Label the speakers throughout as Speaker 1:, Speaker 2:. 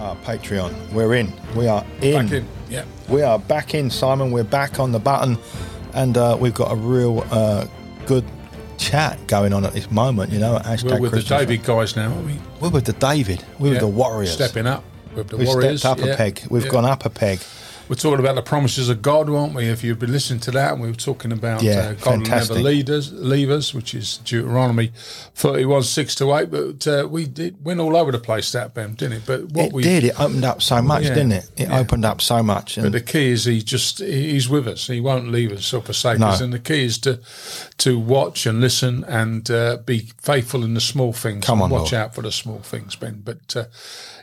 Speaker 1: Ah, Patreon. We're in. We are in.
Speaker 2: Back in. Yeah.
Speaker 1: We are back in, Simon. We're back on the button, and uh, we've got a real uh, good chat going on at this moment. You know, hashtag
Speaker 2: We're with the David guys now, aren't we?
Speaker 1: We're with the David. We're with the Warriors.
Speaker 2: Stepping up we're with the
Speaker 1: We've
Speaker 2: Warriors.
Speaker 1: stepped up
Speaker 2: yeah.
Speaker 1: a peg. We've
Speaker 2: Yeah.
Speaker 1: gone up a peg.
Speaker 2: We're talking about the promises of God, weren't we? If you've been listening to that, and we were talking about
Speaker 1: Yeah,
Speaker 2: uh, God
Speaker 1: fantastic.
Speaker 2: never lead us, leave us, which is Deuteronomy 31, 6 to 8. But uh, we did went all over the place, that, Ben, didn't it? But what
Speaker 1: It
Speaker 2: we
Speaker 1: did. It opened up so much,
Speaker 2: Yeah.
Speaker 1: didn't it? It
Speaker 2: Yeah.
Speaker 1: opened up so much.
Speaker 2: But
Speaker 1: And
Speaker 2: the key is he just he's with us. He won't leave us or forsake
Speaker 1: No.
Speaker 2: us. And the key is to to watch and listen and uh, be faithful in the small things.
Speaker 1: Come
Speaker 2: and
Speaker 1: on,
Speaker 2: watch
Speaker 1: Lord.
Speaker 2: out for the small things, Ben. But uh,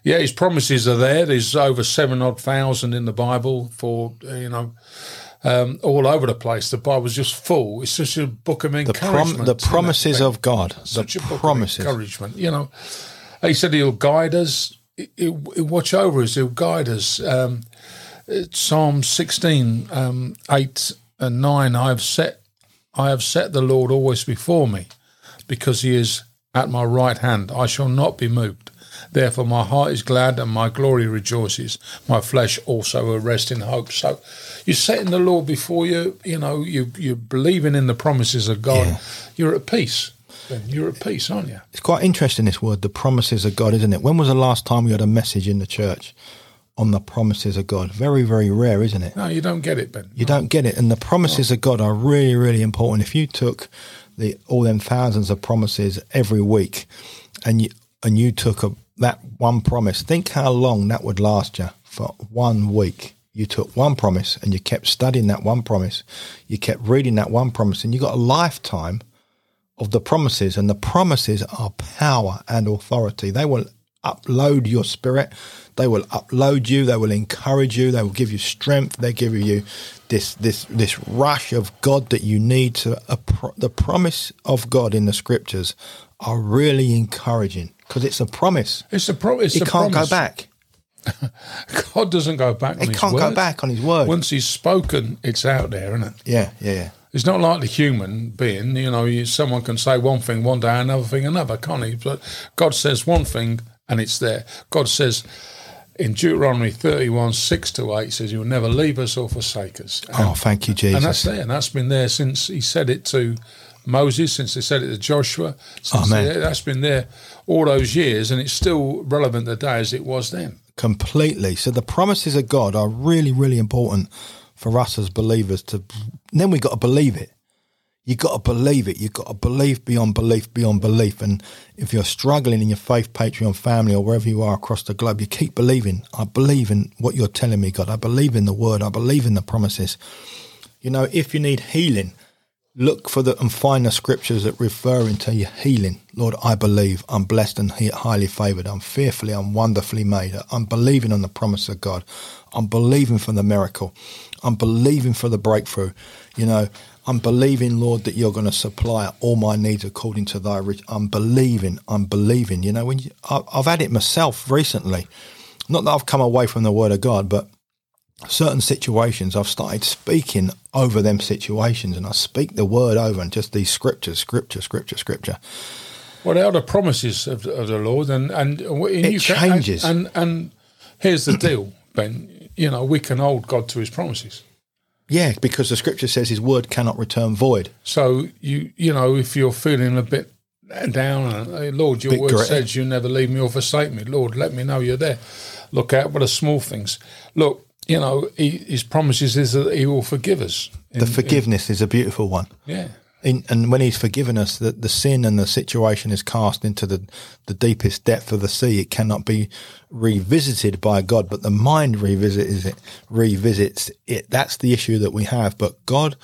Speaker 2: yeah, his promises are there. There's over seven odd thousand in the Bible for you know. Um, all over the place, the Bible's just full. It's such a book of
Speaker 1: the,
Speaker 2: encouragement.
Speaker 1: prom- the promises of God.
Speaker 2: such
Speaker 1: the
Speaker 2: a
Speaker 1: promises.
Speaker 2: encouragement. You know, he said he'll guide us. He- He'll, he'll watch over us. He'll guide us. Um, Psalm sixteen, um, eight and nine. I have set, I have set the Lord always before me, because He is at my right hand. I shall not be moved. Therefore, my heart is glad and my glory rejoices. My flesh also will rest in hope. So, you're setting the Lord before you. You know, you you're believing in the promises of God.
Speaker 1: Yeah.
Speaker 2: You're at peace. Ben, you're at peace, aren't you?
Speaker 1: It's quite interesting, this word, the promises of God, isn't it? When was the last time we had a message in the church on the promises of God? Very, very rare, isn't it?
Speaker 2: No, you don't get it, Ben.
Speaker 1: You don't get it. And the promises of God are really, really important. If you took the all them thousands of promises every week and you and you took a, that one promise, think how long that would last you for one week. You took one promise and you kept studying that one promise. You kept reading that one promise and you got a lifetime of the promises and the promises are power and authority. They will upload your spirit. They will upload you. They will encourage you. They will give you strength. They give you this this this rush of God that you need. To the promise of God in the scriptures are really encouraging because it's a promise.
Speaker 2: It's a pro- it's
Speaker 1: He
Speaker 2: a
Speaker 1: can't
Speaker 2: promise.
Speaker 1: go back.
Speaker 2: God doesn't go back on
Speaker 1: He
Speaker 2: his
Speaker 1: can't
Speaker 2: word.
Speaker 1: go back on his word.
Speaker 2: Once he's spoken, it's out there, isn't it?
Speaker 1: Yeah, yeah, yeah.
Speaker 2: It's not like the human being. You know, you, someone can say one thing one day, another thing another, can't he? But God says one thing and it's there. God says in Deuteronomy 31, 6 to 8, says, You'll never leave us or forsake us. Oh, and,
Speaker 1: Oh, thank you, Jesus.
Speaker 2: and that's there. And that's been there since he said it to Moses, since they said it to Joshua. Since they- that's been there all those years and it's still relevant today as it was then.
Speaker 1: completely. So the promises of God are really, really important for us as believers to then we got to believe it. You got to believe it. You got to believe beyond belief, beyond belief. And if you're struggling in your faith, Patreon family, or wherever you are across the globe, you keep believing. I believe in what you're telling me, God. I believe in the word. I believe in the promises. You know, if you need healing, look for the and find the scriptures that refer into your healing. Lord, I believe I'm blessed and highly favored. I'm fearfully, I'm wonderfully made. I'm believing on the promise of God. I'm believing for the miracle. I'm believing for the breakthrough. You know, I'm believing, Lord, that you're going to supply all my needs according to thy rich. I'm believing. I'm believing. You know, when you, I, I've had it myself recently. Not that I've come away from the word of God, but certain situations I've started speaking over them situations and I speak the word over and just these scriptures, scripture, scripture, scripture.
Speaker 2: Well, they are the promises of, of the Lord, and and
Speaker 1: It
Speaker 2: you
Speaker 1: changes.
Speaker 2: and, and and here's the deal, Ben. You know, we can hold God to His promises.
Speaker 1: Yeah, because the scripture says his word cannot return void.
Speaker 2: So you you know, if you're feeling a bit down, uh, hey, Lord, your word says you never leave me or forsake me. Lord, let me know you're there. Look out for the small things. Look, you know, he, His promises is that He will forgive us.
Speaker 1: The forgiveness is a beautiful one.
Speaker 2: Yeah.
Speaker 1: In, and when he's forgiven us, the, the sin and the situation is cast into the, the deepest depth of the sea. It cannot be revisited by God, but the mind revisits it, revisits it. That's the issue that we have. But God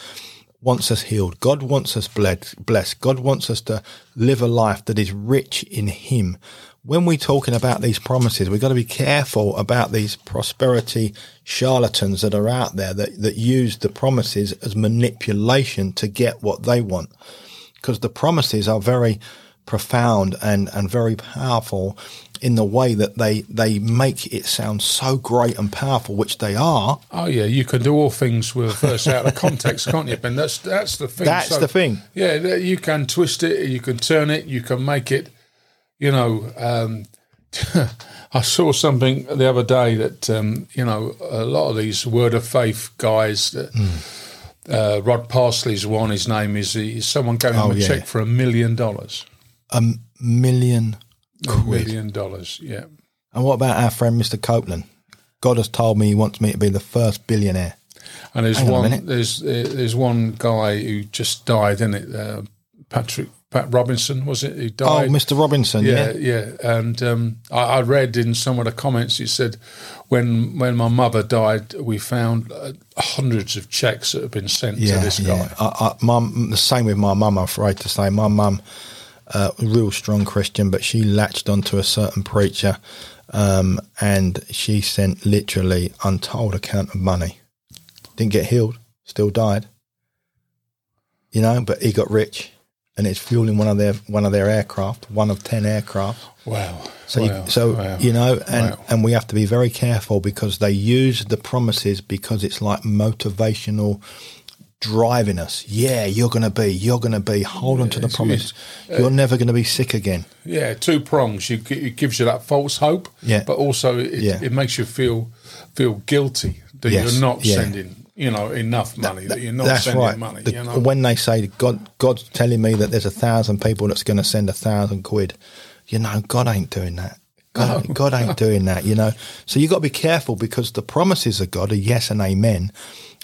Speaker 1: wants us healed. God wants us bled, blessed. God wants us to live a life that is rich in Him. When we're talking about these promises, we've got to be careful about these prosperity charlatans that are out there that, that use the promises as manipulation to get what they want. Because the promises are very profound and, and very powerful in the way that they, they make it sound so great and powerful, which they are.
Speaker 2: Oh yeah, you can do all things with uh, a verse out of context, can't you, Ben? That's that's the thing.
Speaker 1: That's the thing.
Speaker 2: Yeah, you can twist it, you can turn it, you can make it, you know, um, I saw something the other day that um, you know a lot of these word of faith guys. That, uh, Rod Parsley's one. His name is. Is someone gave him
Speaker 1: Oh,
Speaker 2: a
Speaker 1: yeah.
Speaker 2: check for a million dollars?
Speaker 1: A million
Speaker 2: A million dollars. Yeah.
Speaker 1: And what about our friend Mr. Copeland? God has told me he wants me to be the first billionaire.
Speaker 2: And there's
Speaker 1: Hang
Speaker 2: one.
Speaker 1: minute.
Speaker 2: There's there's one guy who just died, isn't it? Uh, Patrick Pat Robinson was it? Who
Speaker 1: Oh. Mr. Robinson, yeah.
Speaker 2: yeah, yeah. And um, I, I read in some of the comments, it said, when when my mother died, we found uh, hundreds of checks that have been sent to this guy.
Speaker 1: I, I, mum, the same with my mum, I'm afraid to say. My mum, uh, real strong Christian, but she latched onto a certain preacher um, and she sent literally untold account of money. Didn't get healed, still died. You know, but he got rich and it's fueling one of their one of their aircraft, one of ten aircraft.
Speaker 2: Wow.
Speaker 1: So,
Speaker 2: wow.
Speaker 1: you, so
Speaker 2: wow.
Speaker 1: you know, and
Speaker 2: Wow.
Speaker 1: and we have to be very careful because they use the promises because it's like motivational driving us. Yeah, you're going to be, you're going to be. Hold on to the promise.
Speaker 2: it's, uh,
Speaker 1: you're never going to be sick again.
Speaker 2: Yeah, two prongs. You, it gives you that false hope,
Speaker 1: Yeah.
Speaker 2: but also it,
Speaker 1: Yeah.
Speaker 2: it makes you feel feel guilty that
Speaker 1: Yes,
Speaker 2: you're not
Speaker 1: yeah.
Speaker 2: sending, you know, enough money. That, you're not
Speaker 1: That's
Speaker 2: sending
Speaker 1: right.
Speaker 2: money.
Speaker 1: The-
Speaker 2: you know,
Speaker 1: When they say God, God's telling me that there's a thousand people that's going to send a thousand quid, you know, God ain't doing that. God, God ain't doing that, you know. So you got to be careful because the promises of God are yes and amen,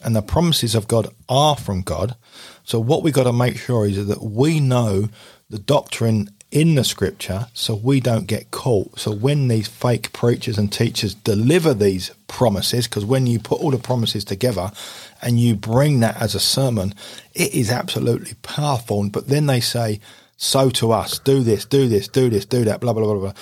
Speaker 1: and the promises of God are from God. So what we got to make sure is that we know the doctrine in the scripture so we don't get caught. So when these fake preachers and teachers deliver these promises, because when you put all the promises together and you bring that as a sermon, it is absolutely powerful. But then they say, so to us, do this, do this, do this, do that, blah, blah, blah, blah.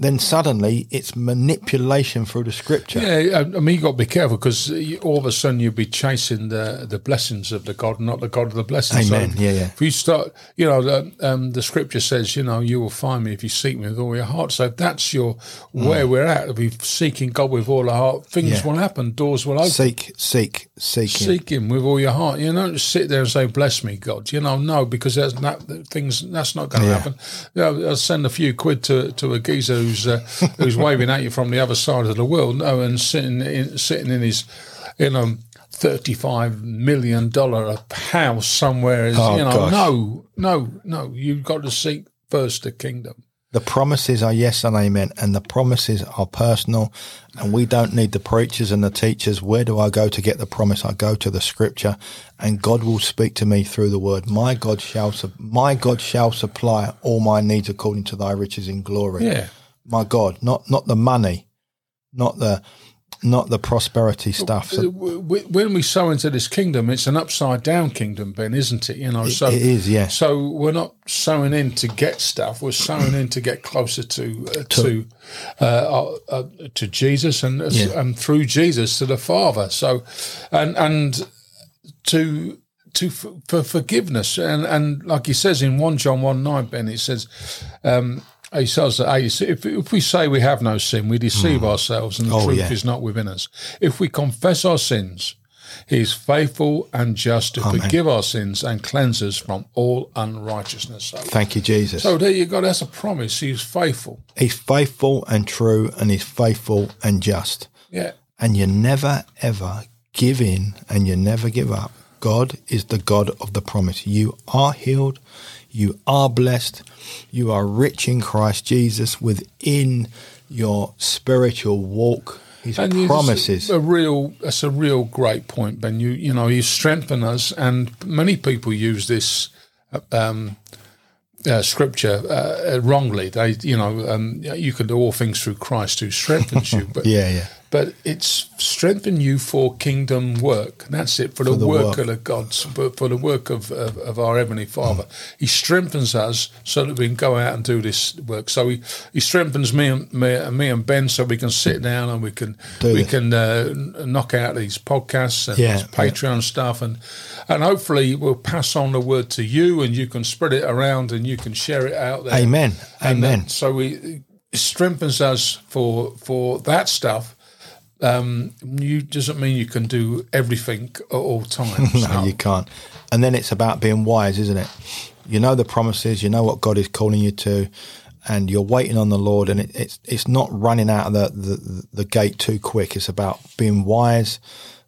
Speaker 1: Then suddenly it's manipulation through the scripture.
Speaker 2: yeah, I mean, you got to be careful because all of a sudden you'll be chasing the the blessings of the God, not the God of the blessings.
Speaker 1: Amen. Yeah, yeah.
Speaker 2: If you start, you know, the, um, the scripture says, you know, you will find me if you seek me with all your heart. So if that's your where we're at, if we're seeking God with all our heart, things
Speaker 1: Mm. Yeah.
Speaker 2: will happen, doors will open.
Speaker 1: Seek, seek, seek. Him.
Speaker 2: Seek Him with all your heart. You don't just sit there and say, "Bless me, God." You know, no, because that's not things. That's not going to
Speaker 1: Yeah.
Speaker 2: happen. You know, I'll send a few quid to to a geezer who's uh, who's waving at you from the other side of the world. No, and sitting in, sitting in his, you know, thirty five million dollar house somewhere. Is,
Speaker 1: Oh,
Speaker 2: you know,
Speaker 1: gosh.
Speaker 2: no, no, no. You've got to seek first the kingdom.
Speaker 1: The promises are yes and amen, and the promises are personal, and we don't need the preachers and the teachers. Where do I go to get the promise? I go to the scripture, and God will speak to me through the word. My God shall, my God shall supply all my needs according to Thy riches in glory.
Speaker 2: Yeah.
Speaker 1: My God, not not the money, not the not the prosperity stuff. So
Speaker 2: when we sow into this kingdom, it's an upside down kingdom, Ben, isn't it? You know, so
Speaker 1: it is, Yeah.
Speaker 2: So we're not sowing in to get stuff; we're sowing in to get closer to uh, to uh, uh, uh, to Jesus and uh,
Speaker 1: Yeah.
Speaker 2: and through Jesus to the Father. So, and and to to for forgiveness and and like he says in one John one nine, Ben, it says. Um, he says that hey, if, if we say we have no sin, we deceive hmm. ourselves and the
Speaker 1: Oh,
Speaker 2: truth
Speaker 1: yeah.
Speaker 2: is not within us. If we confess our sins, he is faithful and just to forgive our sins and cleanse us from all unrighteousness. So,
Speaker 1: thank you, Jesus.
Speaker 2: so there you go. That's a promise. He's faithful.
Speaker 1: he's faithful and true, and he's faithful and just.
Speaker 2: Yeah.
Speaker 1: and you never ever give in and you never give up. God is the God of the promise. You are healed, you are blessed, you are rich in Christ Jesus within your spiritual walk. His
Speaker 2: And
Speaker 1: promises.
Speaker 2: A real, that's a real great point, Ben. You, you know, you strengthen us, and many people use this um, uh, scripture uh, wrongly. They, you know, um, you can do all things through Christ who strengthens you. But
Speaker 1: Yeah, yeah.
Speaker 2: But it's strengthen you for kingdom work. That's it for the,
Speaker 1: the
Speaker 2: work,
Speaker 1: work.
Speaker 2: of the gods, but for the work of, of, of our heavenly Father. He strengthens us so that we can go out and do this work. So he, he strengthens me and me, and me and Ben so we can sit down and we can
Speaker 1: Do
Speaker 2: we can uh, knock out these podcasts and
Speaker 1: Yeah,
Speaker 2: Patreon stuff and and hopefully we'll pass on the word to you and you can spread it around and you can share it out there.
Speaker 1: Amen.
Speaker 2: And, uh,
Speaker 1: Amen.
Speaker 2: so we it strengthens us for for that stuff. Um, you doesn't mean you can do everything at all times.
Speaker 1: no, you can't. And then it's about being wise, isn't it? You know the promises, you know what God is calling you to, and you're waiting on the Lord, and it, it's it's not running out of the, the the gate too quick. It's about being wise.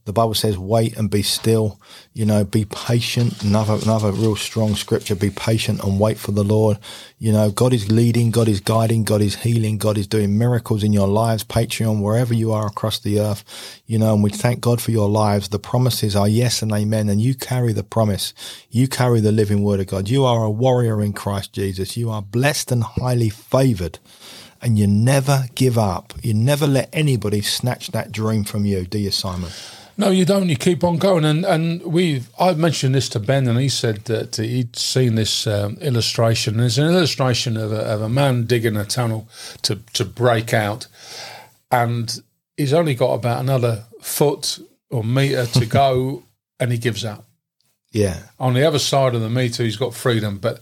Speaker 1: The Bible says, "Wait and be still." You know, be patient. Another another real strong scripture. Be patient and wait for the Lord. You know, God is leading, God is guiding, God is healing, God is doing miracles in your lives. Patreon, wherever you are across the earth, you know, and we thank God for your lives. The promises are yes and amen, and you carry the promise. You carry the living word of God. You are a warrior in Christ Jesus. You are blessed and highly favored and you never give up. You never let anybody snatch that dream from you, do you, Simon?
Speaker 2: No, you don't. You keep on going, and and we. I mentioned this to Ben, and he said that he'd seen this um, illustration. There's an illustration of a, of a man digging a tunnel to to break out, and he's only got about another foot or meter to go, and he gives up.
Speaker 1: Yeah.
Speaker 2: On the other side of the meter, he's got freedom, but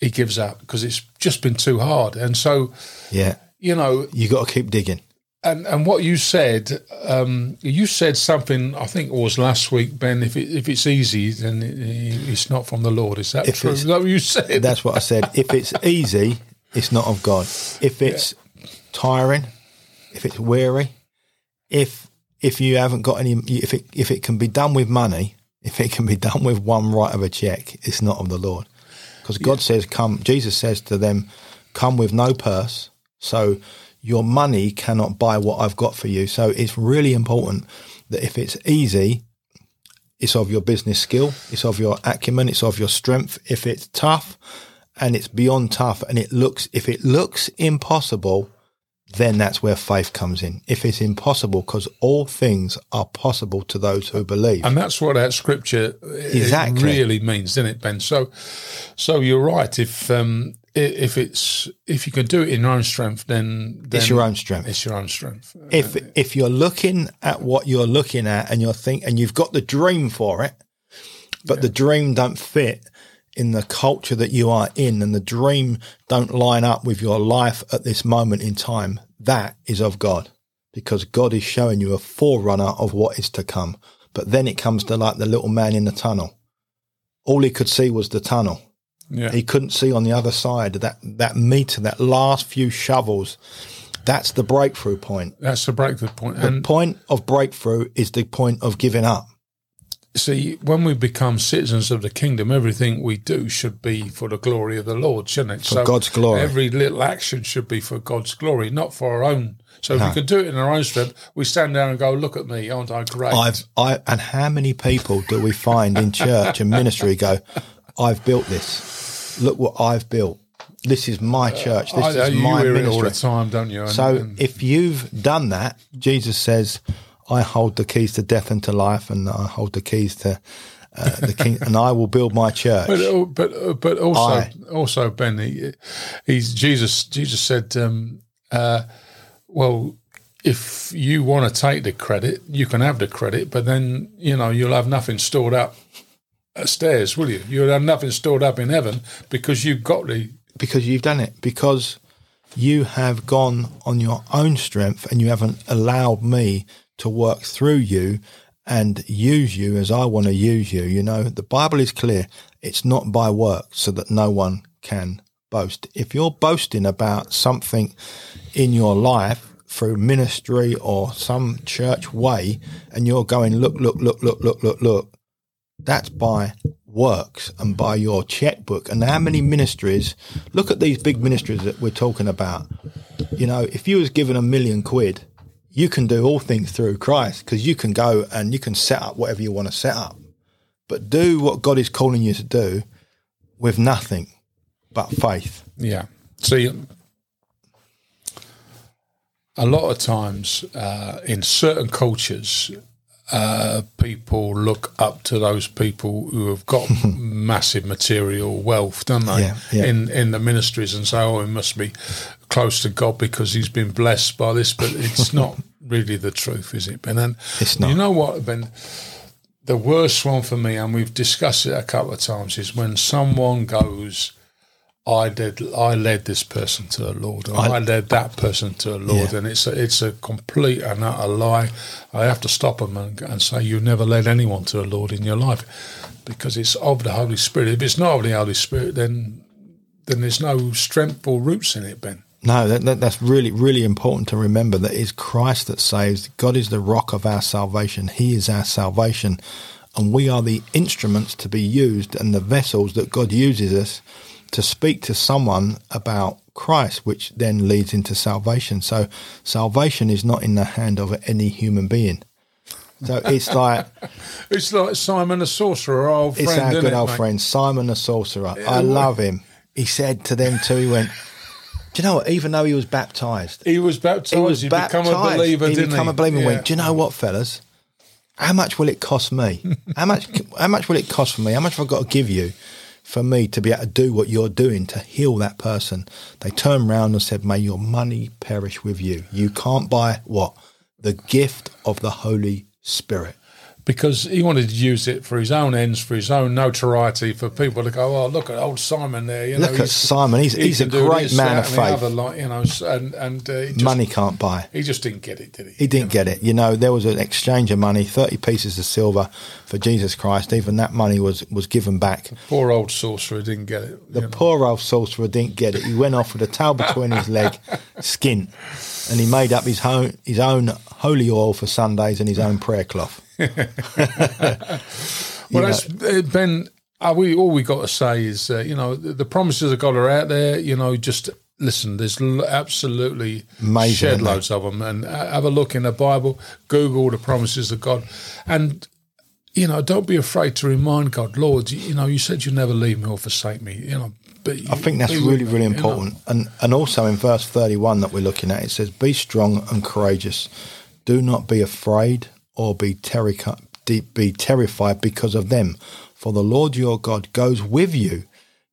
Speaker 2: he gives up because it's just been too hard. And so,
Speaker 1: Yeah.
Speaker 2: you know,
Speaker 1: You got to keep digging.
Speaker 2: And and what you said, um, you said something. I think it was last week, Ben. If it, if it's easy, then it, it's not from the Lord. Is that
Speaker 1: If
Speaker 2: true? Is that what you said?
Speaker 1: That's what I said. If it's easy, it's not of God. If it's tiring, if it's weary, if if you haven't got any, if it if it can be done with money, if it can be done with one write of a check, it's not of the Lord. Because God says, "Come." Jesus says to them, "Come with no purse." So your money cannot buy what I've got for you. So it's really important that if it's easy, it's of your business skill, it's of your acumen, it's of your strength. If it's tough and it's beyond tough and it looks, if it looks impossible, then that's where faith comes in. If it's impossible, because all things are possible to those who believe.
Speaker 2: and that's what that scripture
Speaker 1: Exactly.
Speaker 2: really means, isn't it, Ben? So, so you're right. If um, if it's if you can do it in your own strength, then, then
Speaker 1: it's your own strength.
Speaker 2: It's your own strength.
Speaker 1: if if you're looking at what you're looking at and you're think and you've got the dream for it, but the dream don't fit in the culture that you are in, and the dream don't line up with your life at this moment in time, that is of God, because God is showing you a forerunner of what is to come. But then it comes to like the little man in the tunnel. All he could see was the tunnel.
Speaker 2: Yeah.
Speaker 1: He couldn't see on the other side that that meter, that last few shovels. That's the breakthrough point.
Speaker 2: That's the breakthrough point.
Speaker 1: The
Speaker 2: And
Speaker 1: point of breakthrough is the point of giving up.
Speaker 2: see, when we become citizens of the kingdom, everything we do should be for the glory of the Lord, shouldn't it? For
Speaker 1: God's glory.
Speaker 2: Every little action should be for God's glory, not for our own. So if we can do it in our own strength, we stand there and go, "Look at me, aren't I great?"
Speaker 1: I've, I, and how many people do we find in church and ministry go, I've built this. Look what I've built. This is my church. This
Speaker 2: I,
Speaker 1: is my
Speaker 2: it all the time, don't you? And-
Speaker 1: So
Speaker 2: and-
Speaker 1: if you've done that, Jesus says, I hold the keys to death and to life, and I hold the keys to uh, the king, and I will build my church.
Speaker 2: But uh, but uh, but also
Speaker 1: I-
Speaker 2: also Ben, he, he's Jesus. Jesus said, um, uh, "Well, if you want to take the credit, you can have the credit, but then you know you'll have nothing stored up stairs, will you? You'll have nothing stored up in heaven because you've got the
Speaker 1: because you've done it because you have gone on your own strength and you haven't allowed me to work through you and use you as I want to use you. You know, the Bible is clear. It's not by work so that no one can boast. If you're boasting about something in your life through ministry or some church way and you're going, look, look, look, look, look, look, look, that's by works and by your checkbook. And how many ministries? Look at these big ministries that we're talking about. You know, if you was given a million quid, you can do all things through Christ because you can go and you can set up whatever you want to set up. But do what God is calling you to do with nothing but faith.
Speaker 2: Yeah. See, a lot of times uh, in certain cultures, uh, people look up to those people who have got massive material wealth, don't they?
Speaker 1: Yeah, yeah.
Speaker 2: In in the ministries and say, "Oh, he must be close to God because he's been blessed by this," but it's not really the truth, is it, Ben? And
Speaker 1: It's not.
Speaker 2: You know what, Ben? The worst one for me, and we've discussed it a couple of times, is when someone goes. I did. I led this person to the Lord, or I, led that person to the Lord,
Speaker 1: Yeah.
Speaker 2: and it's a, it's a complete and utter lie. I have to stop them and, and say, "You've never led anyone to the Lord in your life, because it's of the Holy Spirit. If it's not of the Holy Spirit, then then there's no strength or roots in it, Ben.
Speaker 1: No, that, that, that's really, really important to remember that it's Christ that saves. God is the rock of our salvation. He is our salvation. And we are the instruments to be used and the vessels that God uses us to speak to someone about Christ, which then leads into salvation. So salvation is not in the hand of any human being. So it's like
Speaker 2: it's like Simon the sorcerer, our old
Speaker 1: it's our good
Speaker 2: it,
Speaker 1: old
Speaker 2: mate?
Speaker 1: friend Simon the sorcerer. I love him. He said to them too. He went, "Do you know what? Even though he was baptized,
Speaker 2: He was baptized.
Speaker 1: he was
Speaker 2: he
Speaker 1: baptized.
Speaker 2: become a believer,
Speaker 1: he
Speaker 2: didn't
Speaker 1: become
Speaker 2: he?
Speaker 1: a believer. and
Speaker 2: Yeah.
Speaker 1: Went. Do you know what, fellas? How much will it cost me? how much? How much will it cost for me? How much have I got to give you?" For me to be able to do what you're doing to heal that person, they turned round and said, May your money perish with you. You can't buy what? The gift of the Holy Spirit.
Speaker 2: Because he wanted to use it for his own ends, for his own notoriety, for people to go, "Oh, look at old Simon there." You know,
Speaker 1: Look at Simon. He's,
Speaker 2: he
Speaker 1: he's a great
Speaker 2: this,
Speaker 1: man of faith.
Speaker 2: other, like, you know, and and uh, just,
Speaker 1: Money can't buy.
Speaker 2: He just didn't get it, did he?
Speaker 1: He didn't get it. You know, there was an exchange of money, 30 pieces of silver for Jesus Christ. Even that money was, was given back.
Speaker 2: The Poor old sorcerer didn't get it.
Speaker 1: The
Speaker 2: know.
Speaker 1: poor old sorcerer didn't get it. He went off with a tail between his leg, skin, and he made up his own, his own holy oil for Sundays and his own prayer cloth.
Speaker 2: Well, that's uh, Ben. Uh, we all we got to say is, uh, you know, the, the promises of God are out there. You know, just listen. There's l- absolutely
Speaker 1: Amazing,
Speaker 2: shed loads of them, and uh, have a look in the Bible. Google the promises of God, and you know, don't be afraid to remind God, Lord. You, you know, you said you'd never leave me or forsake me. You know, but
Speaker 1: I think that's really, really important. And and also in verse 31 that we're looking at, it says, Be strong and courageous. Do not be afraid or be, terri- be terrified because of them. For the Lord your God goes with you.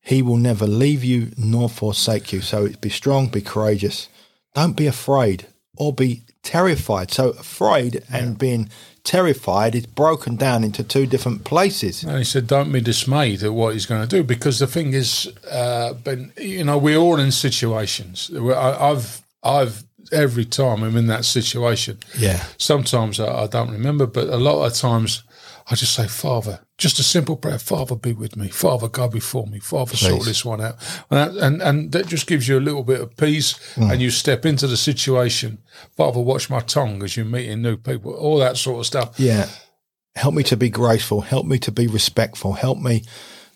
Speaker 1: He will never leave you nor forsake you. So be strong, be courageous. Don't be afraid or be terrified. So afraid and being terrified is broken down into two different places.
Speaker 2: And he said, "Don't be dismayed at what he's going to do, because the thing is, uh, Ben, you know, we're all in situations. I, I've, I've every time I'm in that situation.
Speaker 1: Yeah.
Speaker 2: Sometimes I, I don't remember, but a lot of times I just say, Father, just a simple prayer. Father, be with me. Father, go before me. Father, sort this one out. And that, and, and that just gives you a little bit of peace, hmm. and you step into the situation. Father, watch my tongue as you're meeting new people. All that sort of stuff.
Speaker 1: Yeah. Help me to be graceful. Help me to be respectful. Help me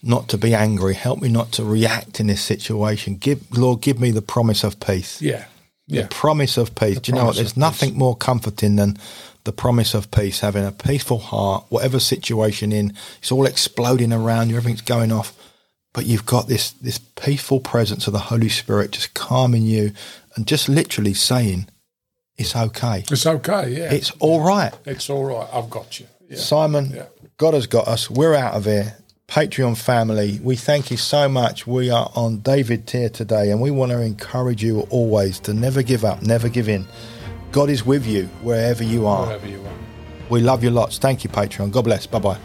Speaker 1: not to be angry. Help me not to react in this situation. Give Lord, give me the promise of peace.
Speaker 2: Yeah. Yeah.
Speaker 1: The promise of peace. Do you know what? There's nothing more comforting than the promise of peace, having a peaceful heart, whatever situation in, it's all exploding around you, everything's going off. But you've got this this peaceful presence of the Holy Spirit just calming you and just literally saying, It's okay.
Speaker 2: It's okay, yeah.
Speaker 1: It's all right.
Speaker 2: It's all right. I've got you. Yeah.
Speaker 1: Simon,
Speaker 2: Yeah.
Speaker 1: God has got us. We're out of here. Patreon family, we thank you so much. We are on David tier today, and we want to encourage you always to never give up, never give in. God is with you wherever you are.
Speaker 2: Wherever you are.
Speaker 1: We love you lots. Thank you, Patreon. God bless. Bye bye.